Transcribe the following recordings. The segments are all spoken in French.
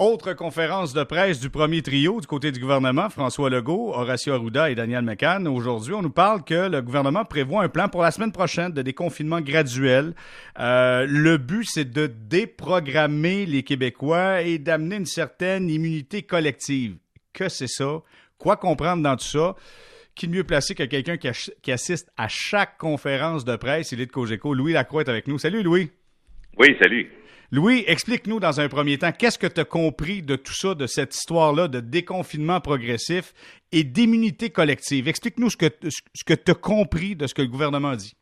Autre conférence de presse du premier trio du côté du gouvernement, François Legault, Horacio Arruda et Daniel McCann. Aujourd'hui, on nous parle que le gouvernement prévoit un plan pour la semaine prochaine de déconfinement graduel. Euh, le but, c'est de déprogrammer les Québécois et d'amener une certaine immunité collective. Que c'est ça? Quoi comprendre dans tout ça? Qui de mieux placé que quelqu'un qui, assiste à chaque conférence de presse? Il est de Cogeco. Louis Lacroix est avec nous. Salut, Louis. Oui, salut. Louis, explique-nous dans un premier temps, qu'est-ce que tu as compris de tout ça, de cette histoire-là de déconfinement progressif et d'immunité collective? Explique-nous ce que, tu as compris de ce que le gouvernement dit.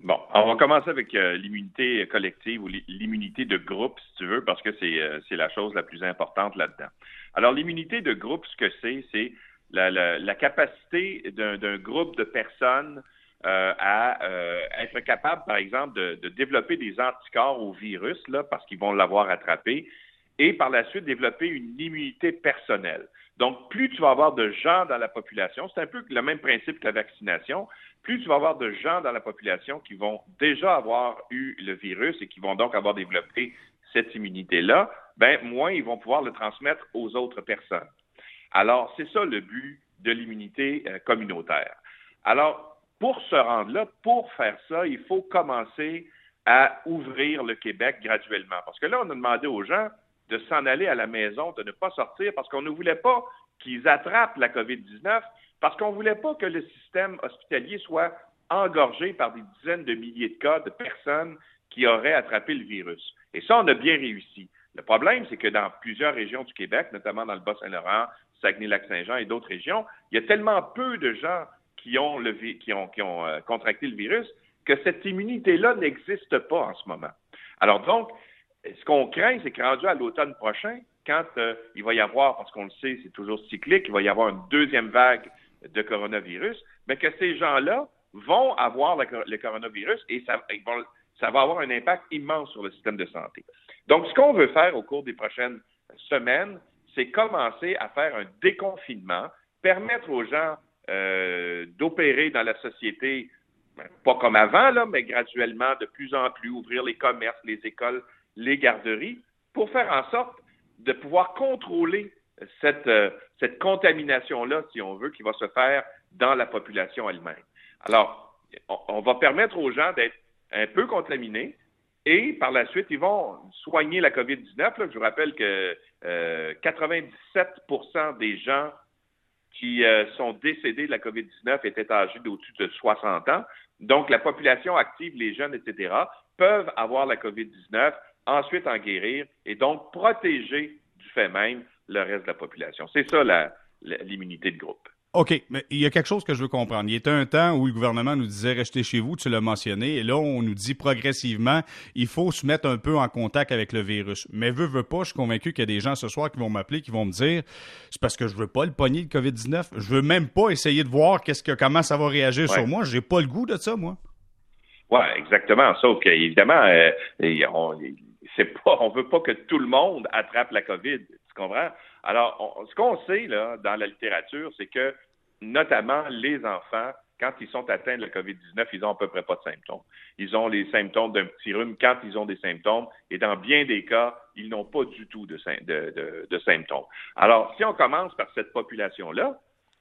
Bon, on va commencer avec euh, l'immunité collective ou l'immunité de groupe, si tu veux, parce que euh, c'est la chose la plus importante là-dedans. Alors, l'immunité de groupe, ce que c'est, c'est la, capacité d'un groupe de personnes euh, à euh, être capable, par exemple, de, développer des anticorps au virus, là, parce qu'ils vont l'avoir attrapé, et par la suite développer une immunité personnelle. Donc, plus tu vas avoir de gens dans la population, c'est un peu le même principe que la vaccination, plus tu vas avoir de gens dans la population qui vont déjà avoir eu le virus et qui vont donc avoir développé cette immunité-là, ben moins ils vont pouvoir le transmettre aux autres personnes. Alors, c'est ça le but de l'immunité euh, communautaire. Alors, pour se rendre là, pour faire ça, il faut commencer à ouvrir le Québec graduellement. Parce que là, on a demandé aux gens de s'en aller à la maison, de ne pas sortir, parce qu'on ne voulait pas qu'ils attrapent la COVID-19, parce qu'on ne voulait pas que le système hospitalier soit engorgé par des dizaines de milliers de cas de personnes qui auraient attrapé le virus. Et ça, on a bien réussi. Le problème, c'est que dans plusieurs régions du Québec, notamment dans le Bas-Saint-Laurent, Saguenay-Lac-Saint-Jean et d'autres régions, il y a tellement peu de gens qui ont, euh, contracté le virus que cette immunité-là n'existe pas en ce moment. Alors donc, ce qu'on craint, c'est que rendu à l'automne prochain, quand euh, il va y avoir, parce qu'on le sait, c'est toujours cyclique, il va y avoir une deuxième vague de coronavirus, mais que ces gens-là vont avoir le, coronavirus et ça va avoir un impact immense sur le système de santé. Donc, ce qu'on veut faire au cours des prochaines semaines, c'est commencer à faire un déconfinement, permettre aux gens euh, d'opérer dans la société, ben, pas comme avant, là, mais graduellement, de plus en plus, ouvrir les commerces, les écoles, les garderies, pour faire en sorte de pouvoir contrôler cette, euh, cette contamination-là, si on veut, qui va se faire dans la population elle-même. Alors, on, va permettre aux gens d'être un peu contaminés et par la suite, ils vont soigner la COVID-19. Je vous rappelle que 97% euh, des gens qui euh, sont décédés de la COVID-19 étaient âgés d'au-dessus de 60 ans. Donc, la population active, les jeunes, etc., peuvent avoir la COVID-19, ensuite en guérir et donc protéger du fait même le reste de la population. C'est ça l'immunité de groupe. OK, mais il y a quelque chose que je veux comprendre. Il y était un temps où le gouvernement nous disait restez chez vous, tu l'as mentionné, et là, on nous dit progressivement, il faut se mettre un peu en contact avec le virus. Mais veux, veux pas, je suis convaincu qu'il y a des gens ce soir qui vont m'appeler, qui vont me dire c'est parce que je veux pas le pogner, le COVID-19. Je veux même pas essayer de voir qu'est-ce que, comment ça va réagir sur moi. J'ai pas le goût de ça, moi. Oui, exactement. Sauf qu'évidemment, euh, on, c'est pas, on veut pas que tout le monde attrape la COVID. Tu comprends? Alors, ce qu'on sait là, dans la littérature, c'est que notamment les enfants, quand ils sont atteints de la COVID-19, ils ont à peu près pas de symptômes. Ils ont les symptômes d'un petit rhume quand ils ont des symptômes, et dans bien des cas, ils n'ont pas du tout de, symptômes. Alors, si on commence par cette population-là,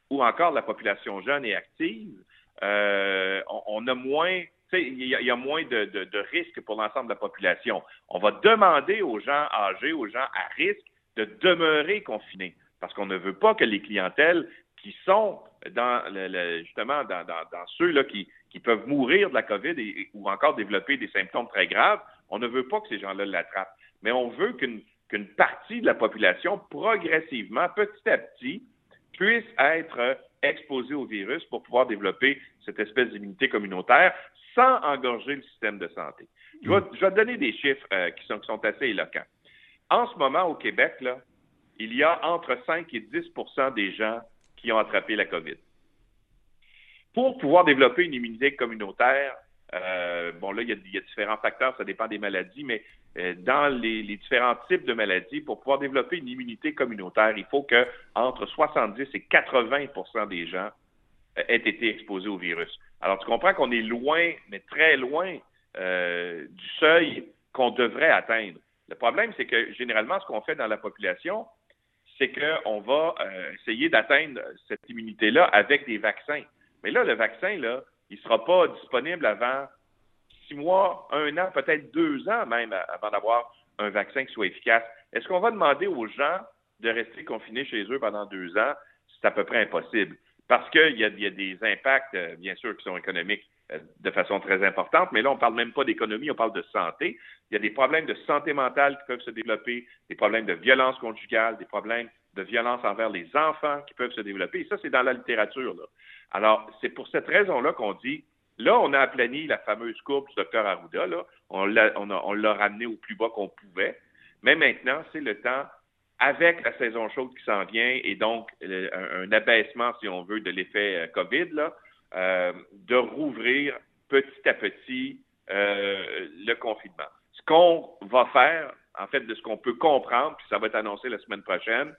ou encore la population jeune et active, euh, on, a moins il y, a moins de, de risques pour l'ensemble de la population. On va demander aux gens âgés, aux gens à risque, de demeurer confinés, parce qu'on ne veut pas que les clientèles qui sont dans justement dans, ceux là qui, peuvent mourir de la COVID ou encore développer des symptômes très graves, on ne veut pas que ces gens-là l'attrapent. Mais on veut qu'une partie de la population, progressivement, petit à petit, puisse être exposée au virus pour pouvoir développer cette espèce d'immunité communautaire sans engorger le système de santé. Je vais, je donner des chiffres euh, qui sont assez éloquents. En ce moment, au Québec, il y a entre 5 et 10% des gens qui ont attrapé la COVID. Pour pouvoir développer une immunité communautaire, euh, bon, là, il y, a, différents facteurs, ça dépend des maladies, mais euh, dans les, différents types de maladies, pour pouvoir développer une immunité communautaire, il faut que entre 70 et 80% des gens euh, aient été exposés au virus. Alors, tu comprends qu'on est loin, mais très loin du seuil qu'on devrait atteindre. Le problème, c'est que généralement, ce qu'on fait dans la population, c'est qu'on va euh, essayer d'atteindre cette immunité-là avec des vaccins. Mais là, le vaccin, là, il ne sera pas disponible avant six mois, un an, peut-être deux ans même avant d'avoir un vaccin qui soit efficace. Est-ce qu'on va demander aux gens de rester confinés chez eux pendant deux ans? C'est à peu près impossible. Parce qu'il y, a des impacts, euh, bien sûr, qui sont économiques euh, de façon très importante, mais là, on ne parle même pas d'économie, on parle de santé. Il y a des problèmes de santé mentale qui peuvent se développer, des problèmes de violence conjugale, des problèmes de violence envers les enfants qui peuvent se développer. Et ça, c'est dans la littérature. Là. Alors, c'est pour cette raison-là qu'on dit, là, on a aplani la fameuse courbe du docteur Arruda, là. On l'a, ramené au plus bas qu'on pouvait. Mais maintenant, c'est le temps, avec la saison chaude qui s'en vient et donc un, abaissement, si on veut, de l'effet euh, COVID, là, euh, de rouvrir petit à petit euh, le confinement. Ce qu'on va faire, en fait, de ce qu'on peut comprendre, puis ça va être annoncé la semaine prochaine,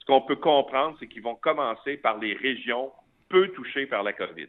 ce qu'on peut comprendre, c'est qu'ils vont commencer par les régions peu touchées par la COVID.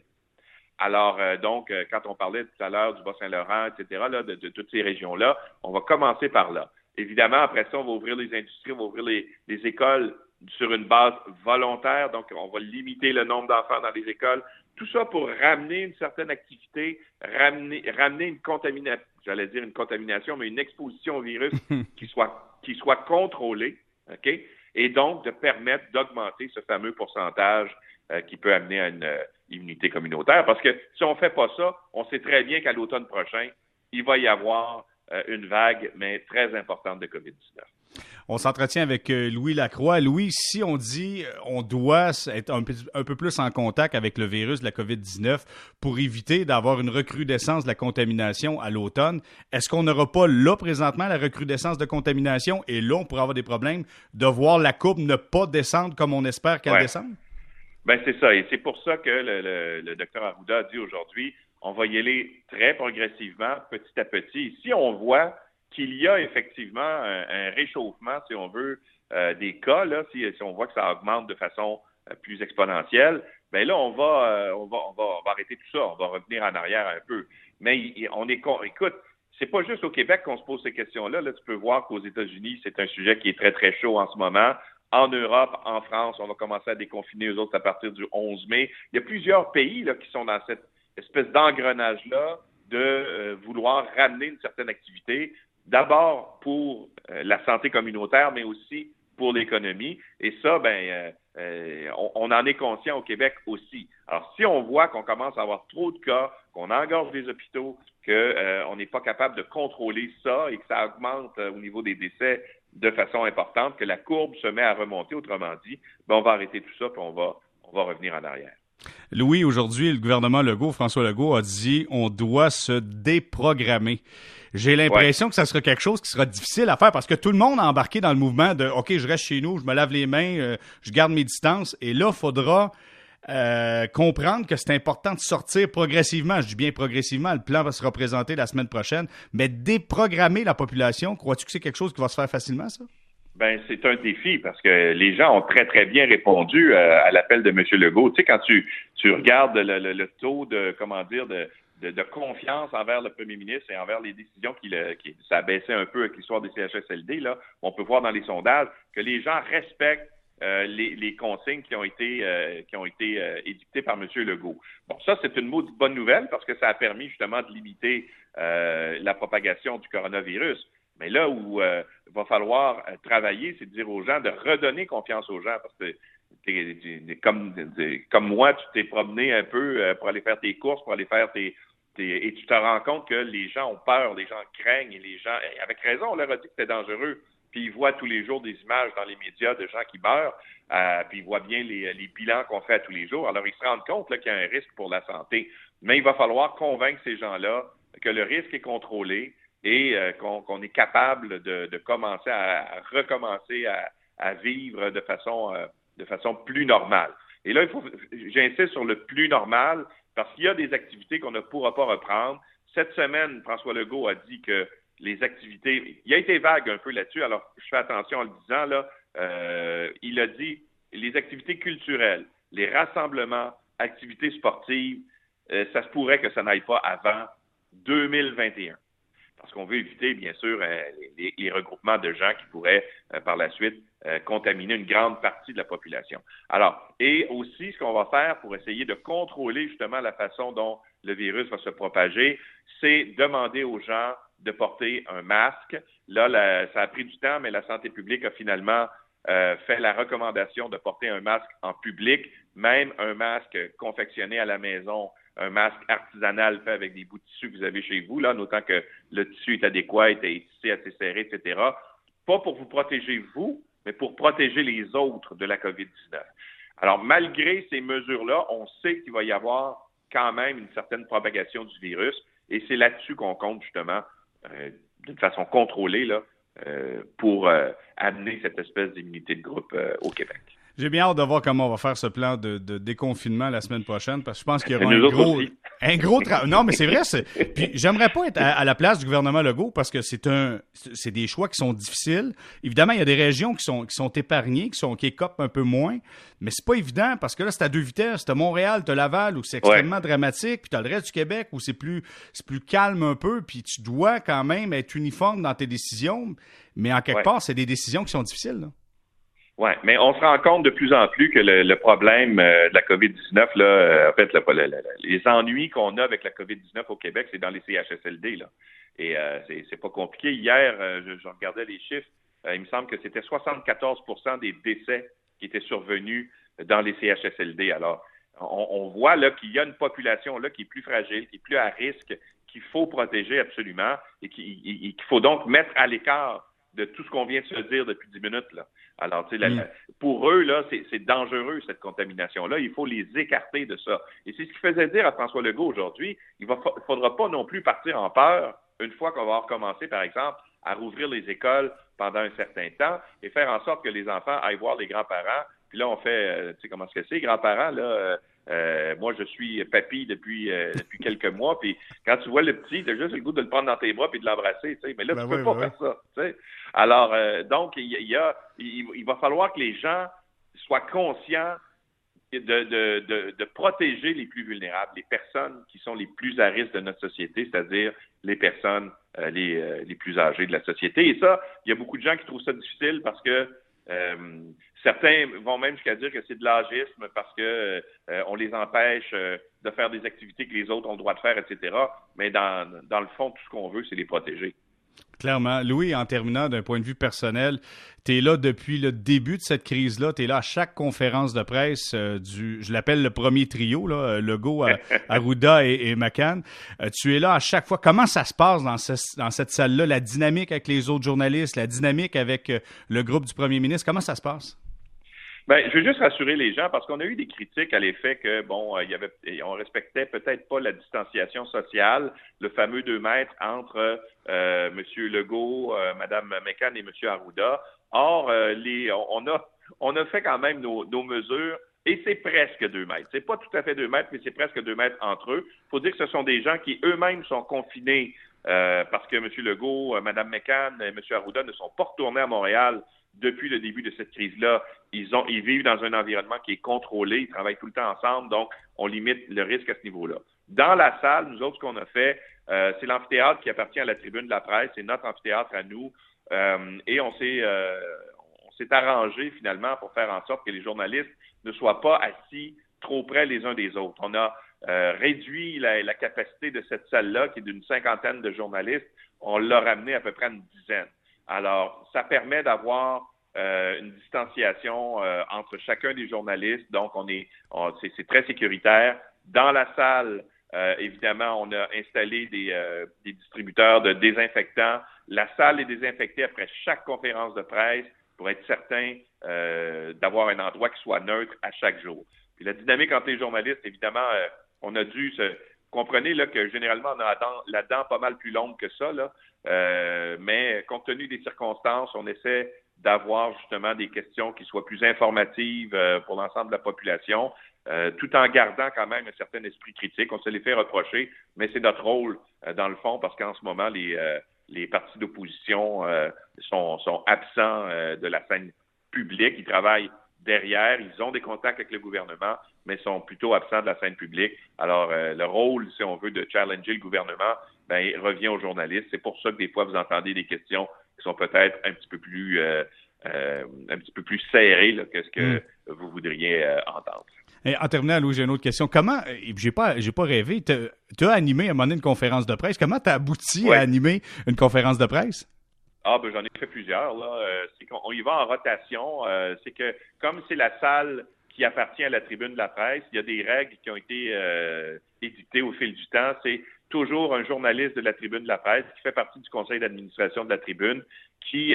Alors, euh, donc, quand on parlait tout à l'heure du Bas-Saint-Laurent, etc., de, toutes ces régions-là, on va commencer par là. Évidemment, après ça, on va ouvrir les industries, on va ouvrir les, écoles sur une base volontaire, donc on va limiter le nombre d'enfants dans les écoles. Tout ça pour ramener une certaine activité, ramener, ramener une contamination, j'allais dire une contamination, mais une exposition au virus qui soit, qui soit contrôlée, OK? Et donc de permettre d'augmenter ce fameux pourcentage euh, qui peut amener à une immunité communautaire. Parce que si on ne fait pas ça, on sait très bien qu'à l'automne prochain, il va y avoir euh, une vague, mais très importante de COVID-19. On s'entretient avec euh, Louis Lacroix. Louis, si on dit euh, on doit être un peu, plus en contact avec le virus de la COVID-19 pour éviter d'avoir une recrudescence de la contamination à l'automne, est-ce qu'on n'aura pas là présentement la recrudescence de contamination? Et là on pourrait avoir des problèmes de voir la courbe ne pas descendre comme on espère qu'elle descende? Ben c'est ça, et c'est pour ça que le, le, docteur Arruda a dit aujourd'hui, on va y aller très progressivement, petit à petit. Si on voit qu'il y a effectivement un, réchauffement, si on veut, euh, des cas, là, si, on voit que ça augmente de façon euh, plus exponentielle, ben là, on va, euh, on va, on va, on va arrêter tout ça, on va revenir en arrière un peu. Mais on est, écoute, c'est pas juste au Québec qu'on se pose ces questions-là. Là, tu peux voir qu'aux États-Unis, c'est un sujet qui est très, très chaud en ce moment. En Europe, en France, on va commencer à déconfiner eux autres à partir du 11 mai. Il y a plusieurs pays là, qui sont dans cette espèce d'engrenage-là de euh, vouloir ramener une certaine activité, d'abord pour euh, la santé communautaire, mais aussi pour l'économie. Et ça, ben, euh, on, en est conscient au Québec aussi. Alors, si on voit qu'on commence à avoir trop de cas, qu'on engorge les hôpitaux, qu'on n'est pas capable de contrôler ça et que ça augmente au niveau des décès de façon importante, que la courbe se met à remonter, autrement dit, ben on va arrêter tout ça, puis on va, on va revenir en arrière. Louis, aujourd'hui, le gouvernement Legault, François Legault, a dit on doit se déprogrammer. J'ai l'impression que ça sera quelque chose qui sera difficile à faire parce que tout le monde a embarqué dans le mouvement de OK, je reste chez nous, je me lave les mains, euh, je garde mes distances. Et là, il faudra euh, comprendre que c'est important de sortir progressivement. Je dis bien progressivement, le plan va se représenter la semaine prochaine, mais déprogrammer la population, crois-tu que c'est quelque chose qui va se faire facilement, ça? Ben, c'est un défi parce que les gens ont très, très bien répondu euh, à l'appel de M. Legault. Tu sais, quand tu, tu regardes le, taux de, comment dire, de, de, confiance envers le premier ministre et envers les décisions qu'il qui, ça a un peu avec l'histoire des CHSLD, là, on peut voir dans les sondages que les gens respectent euh, les, consignes qui ont été euh, qui ont été euh, édictées par M. Legault. Bon, ça, c'est une bonne nouvelle parce que ça a permis justement de limiter la propagation du coronavirus. Mais là où il va falloir travailler, c'est de dire aux gens de redonner confiance aux gens parce que comme, comme moi, tu t'es promené un peu pour aller faire tes courses, pour aller faire tes, et tu te rends compte que les gens ont peur, les gens craignent et les gens, avec raison, on leur a dit que c'était dangereux puis ils voient tous les jours des images dans les médias de gens qui meurent, euh, puis ils voient bien les, bilans qu'on fait tous les jours. Alors, ils se rendent compte qu'il y a un risque pour la santé. Mais il va falloir convaincre ces gens-là que le risque est contrôlé et euh, qu'on est capable de, commencer à, recommencer à, vivre de façon, euh, de façon plus normale. Et là, j'insiste sur le plus normal parce qu'il y a des activités qu'on ne pourra pas reprendre. Cette semaine, François Legault a dit que les activités. Il a été vague un peu là-dessus, alors je fais attention en le disant, là. Euh, il a dit les activités culturelles, les rassemblements, activités sportives, ça se pourrait que ça n'aille pas avant 2021. Parce qu'on veut éviter, bien sûr, les, regroupements de gens qui pourraient, par la suite, contaminer une grande partie de la population. Alors, et aussi, ce qu'on va faire pour essayer de contrôler justement la façon dont le virus va se propager, c'est demander aux gens de porter un masque. Là, ça a pris du temps, mais la santé publique a finalement euh, fait la recommandation de porter un masque en public, même un masque confectionné à la maison, un masque artisanal fait avec des bouts de tissu que vous avez chez vous, là, notant que le tissu est adéquat, est tissé assez serré, etc. Pas pour vous protéger vous, mais pour protéger les autres de la COVID-19. Alors, malgré ces mesures-là, on sait qu'il va y avoir quand même une certaine propagation du virus, et c'est là-dessus qu'on compte justement euh, d'une façon contrôlée là, euh, pour euh, amener cette espèce d'immunité de groupe au Québec. J'ai bien hâte de voir comment on va faire ce plan de, déconfinement la semaine prochaine, parce que je pense qu'il y aura un gros, un gros travail. Non, mais c'est vrai. Puis j'aimerais pas être à, la place du gouvernement Legault parce que c'est un, c'est des choix qui sont difficiles. Évidemment, il y a des régions qui sont qui sont épargnées, qui sont qui écopent un peu moins, mais c'est pas évident parce que là, c'est à deux vitesses. T'as Montréal, t'as Laval où c'est extrêmement dramatique, puis t'as le reste du Québec où c'est plus c'est plus calme un peu, puis tu dois quand même être uniforme dans tes décisions. Mais en quelque part, c'est des décisions qui sont difficiles. Là. Oui, mais on se rend compte de plus en plus que le, problème euh, de la COVID-19, là, euh, en fait, les ennuis qu'on a avec la COVID-19 au Québec, c'est dans les CHSLD. Là. Et euh, c'est pas compliqué. Hier, je, regardais les chiffres. il me semble que c'était 74% des décès qui étaient survenus dans les CHSLD. Alors, on, voit là qu'il y a une population là qui est plus fragile, qui est plus à risque, qu'il faut protéger absolument et qu'il faut donc mettre à l'écart de tout ce qu'on vient de se dire depuis dix minutes. Là. Alors, tu sais, mm. pour eux, là, c'est dangereux, cette contamination-là. Il faut les écarter de ça. Et c'est ce qui faisait dire à François Legault aujourd'hui, il ne faudra pas non plus partir en peur une fois qu'on va recommencer, par exemple, à rouvrir les écoles pendant un certain temps et faire en sorte que les enfants aillent voir les grands-parents. Puis là, on fait, euh, tu sais comment est-ce que c'est, grands-parents, là, euh, euh, moi, je suis papy depuis, depuis quelques mois, puis quand tu vois le petit, tu as juste le goût de le prendre dans tes bras puis de l'embrasser, tu sais. Mais là, ben tu peux pas ben faire ça, tu sais. Alors, euh, donc, il, y a, il, va falloir que les gens soient conscients de, de, de, protéger les plus vulnérables, les personnes qui sont les plus à risque de notre société, c'est-à-dire les personnes euh, les, euh, les, plus âgées de la société. Et ça, il y a beaucoup de gens qui trouvent ça difficile parce que certains vont même jusqu'à dire que c'est de l'âgisme parce que on les empêche de faire des activités que les autres ont le droit de faire, etc. Mais dans, dans le fond, tout ce qu'on veut, c'est les protéger. Clairement. Louis, en terminant d'un point de vue personnel, tu es là depuis le début de cette crise-là. Tu es là à chaque conférence de presse euh, du, je l'appelle le premier trio, là, euh, Legault, Arruda et, et McCann. Euh, tu es là à chaque fois. Comment ça se passe dans, dans cette salle-là? La dynamique avec les autres journalistes, la dynamique avec le groupe du premier ministre, comment ça se passe? Ben, je veux juste rassurer les gens parce qu'on a eu des critiques à l'effet que bon, il y avait, on respectait peut-être pas la distanciation sociale, le fameux deux mètres entre euh, M. Legault, euh, Mme McCann et M. Arruda. Or, euh, les, on a, on a fait quand même nos, mesures et c'est presque deux mètres. C'est pas tout à fait deux mètres, mais c'est presque deux mètres entre eux. Il faut dire que ce sont des gens qui eux-mêmes sont confinés euh, parce que M. Legault, Mme McCann et M. Arruda ne sont pas retournés à Montréal depuis le début de cette crise-là, ils, ont, ils vivent dans un environnement qui est contrôlé, ils travaillent tout le temps ensemble, donc on limite le risque à ce niveau-là. Dans la salle, nous autres, ce qu'on a fait, euh, c'est l'amphithéâtre qui appartient à la tribune de la presse, c'est notre amphithéâtre à nous, euh, et on s'est euh, arrangé finalement pour faire en sorte que les journalistes ne soient pas assis trop près les uns des autres. On a réduit la, la, capacité de cette salle-là, qui est d'une cinquantaine de journalistes, on l'a ramené à peu près à une dizaine. Alors, ça permet d'avoir euh, une distanciation euh, entre chacun des journalistes. Donc, on est, c'est, très sécuritaire. Dans la salle, euh, évidemment, on a installé des, des, distributeurs de désinfectants. La salle est désinfectée après chaque conférence de presse pour être certain d'avoir un endroit qui soit neutre à chaque jour. Puis la dynamique entre les journalistes, évidemment, on a dû se, comprenez là, que généralement, on a la dent, pas mal plus longue que ça, là. Euh, mais compte tenu des circonstances, on essaie d'avoir justement des questions qui soient plus informatives euh, pour l'ensemble de la population, euh, tout en gardant quand même un certain esprit critique. On se les fait reprocher, mais c'est notre rôle dans le fond parce qu'en ce moment, les, les partis d'opposition sont, sont, absents de la scène publique. Ils travaillent derrière, ils ont des contacts avec le gouvernement, mais sont plutôt absents de la scène publique. Alors, le rôle, si on veut, de challenger le gouvernement, ben, revient aux journalistes. C'est pour ça que des fois, vous entendez des questions qui sont peut-être un petit peu plus un petit peu plus serrées que ce que mm. vous voudriez entendre. Et en terminant, Louis, j'ai une autre question. Comment, j'ai pas, j'ai pas rêvé, tu as animé à un moment donné une conférence de presse. Comment tu as abouti à animer une conférence de presse? Ah, ben j'en ai fait plusieurs. Là. Euh, qu'on y va en rotation. Euh, c'est que comme c'est la salle qui appartient à la tribune de la presse, il y a des règles qui ont été euh, édictées au fil du temps. C'est toujours un journaliste de la tribune de la presse qui fait partie du conseil d'administration de la tribune qui,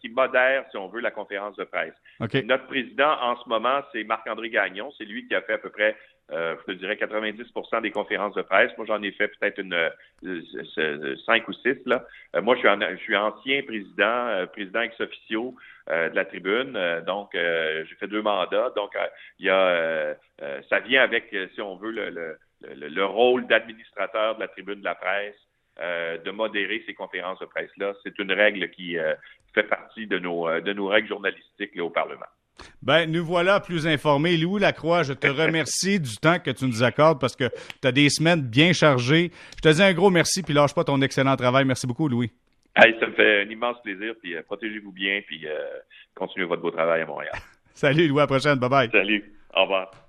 qui modère, si on veut, la conférence de presse. Notre président en ce moment, c'est Marc-André Gagnon. C'est lui qui a fait à peu près euh, je te dirais 90% des conférences de presse. Moi, j'en ai fait peut-être une euh, cinq ou six. Là. Euh, moi, je suis, je suis ancien président, président ex officio de la tribune. donc, j'ai fait deux mandats. Donc, il y a ça vient avec, si on veut, le, le, le, rôle d'administrateur de la tribune de la presse. de modérer ces conférences de presse-là. C'est une règle qui fait partie de nos, de nos règles journalistiques là, au Parlement. Ben, nous voilà plus informés. Louis Lacroix, je te remercie du temps que tu nous accordes parce que tu as des semaines bien chargées. Je te dis un gros merci, puis lâche pas ton excellent travail. Merci beaucoup, Louis. Hey, ça me fait un immense plaisir, puis euh, protégez-vous bien, puis euh, continuez votre beau travail à Montréal. Salut, Louis, à la prochaine. Bye-bye. Salut. Au revoir.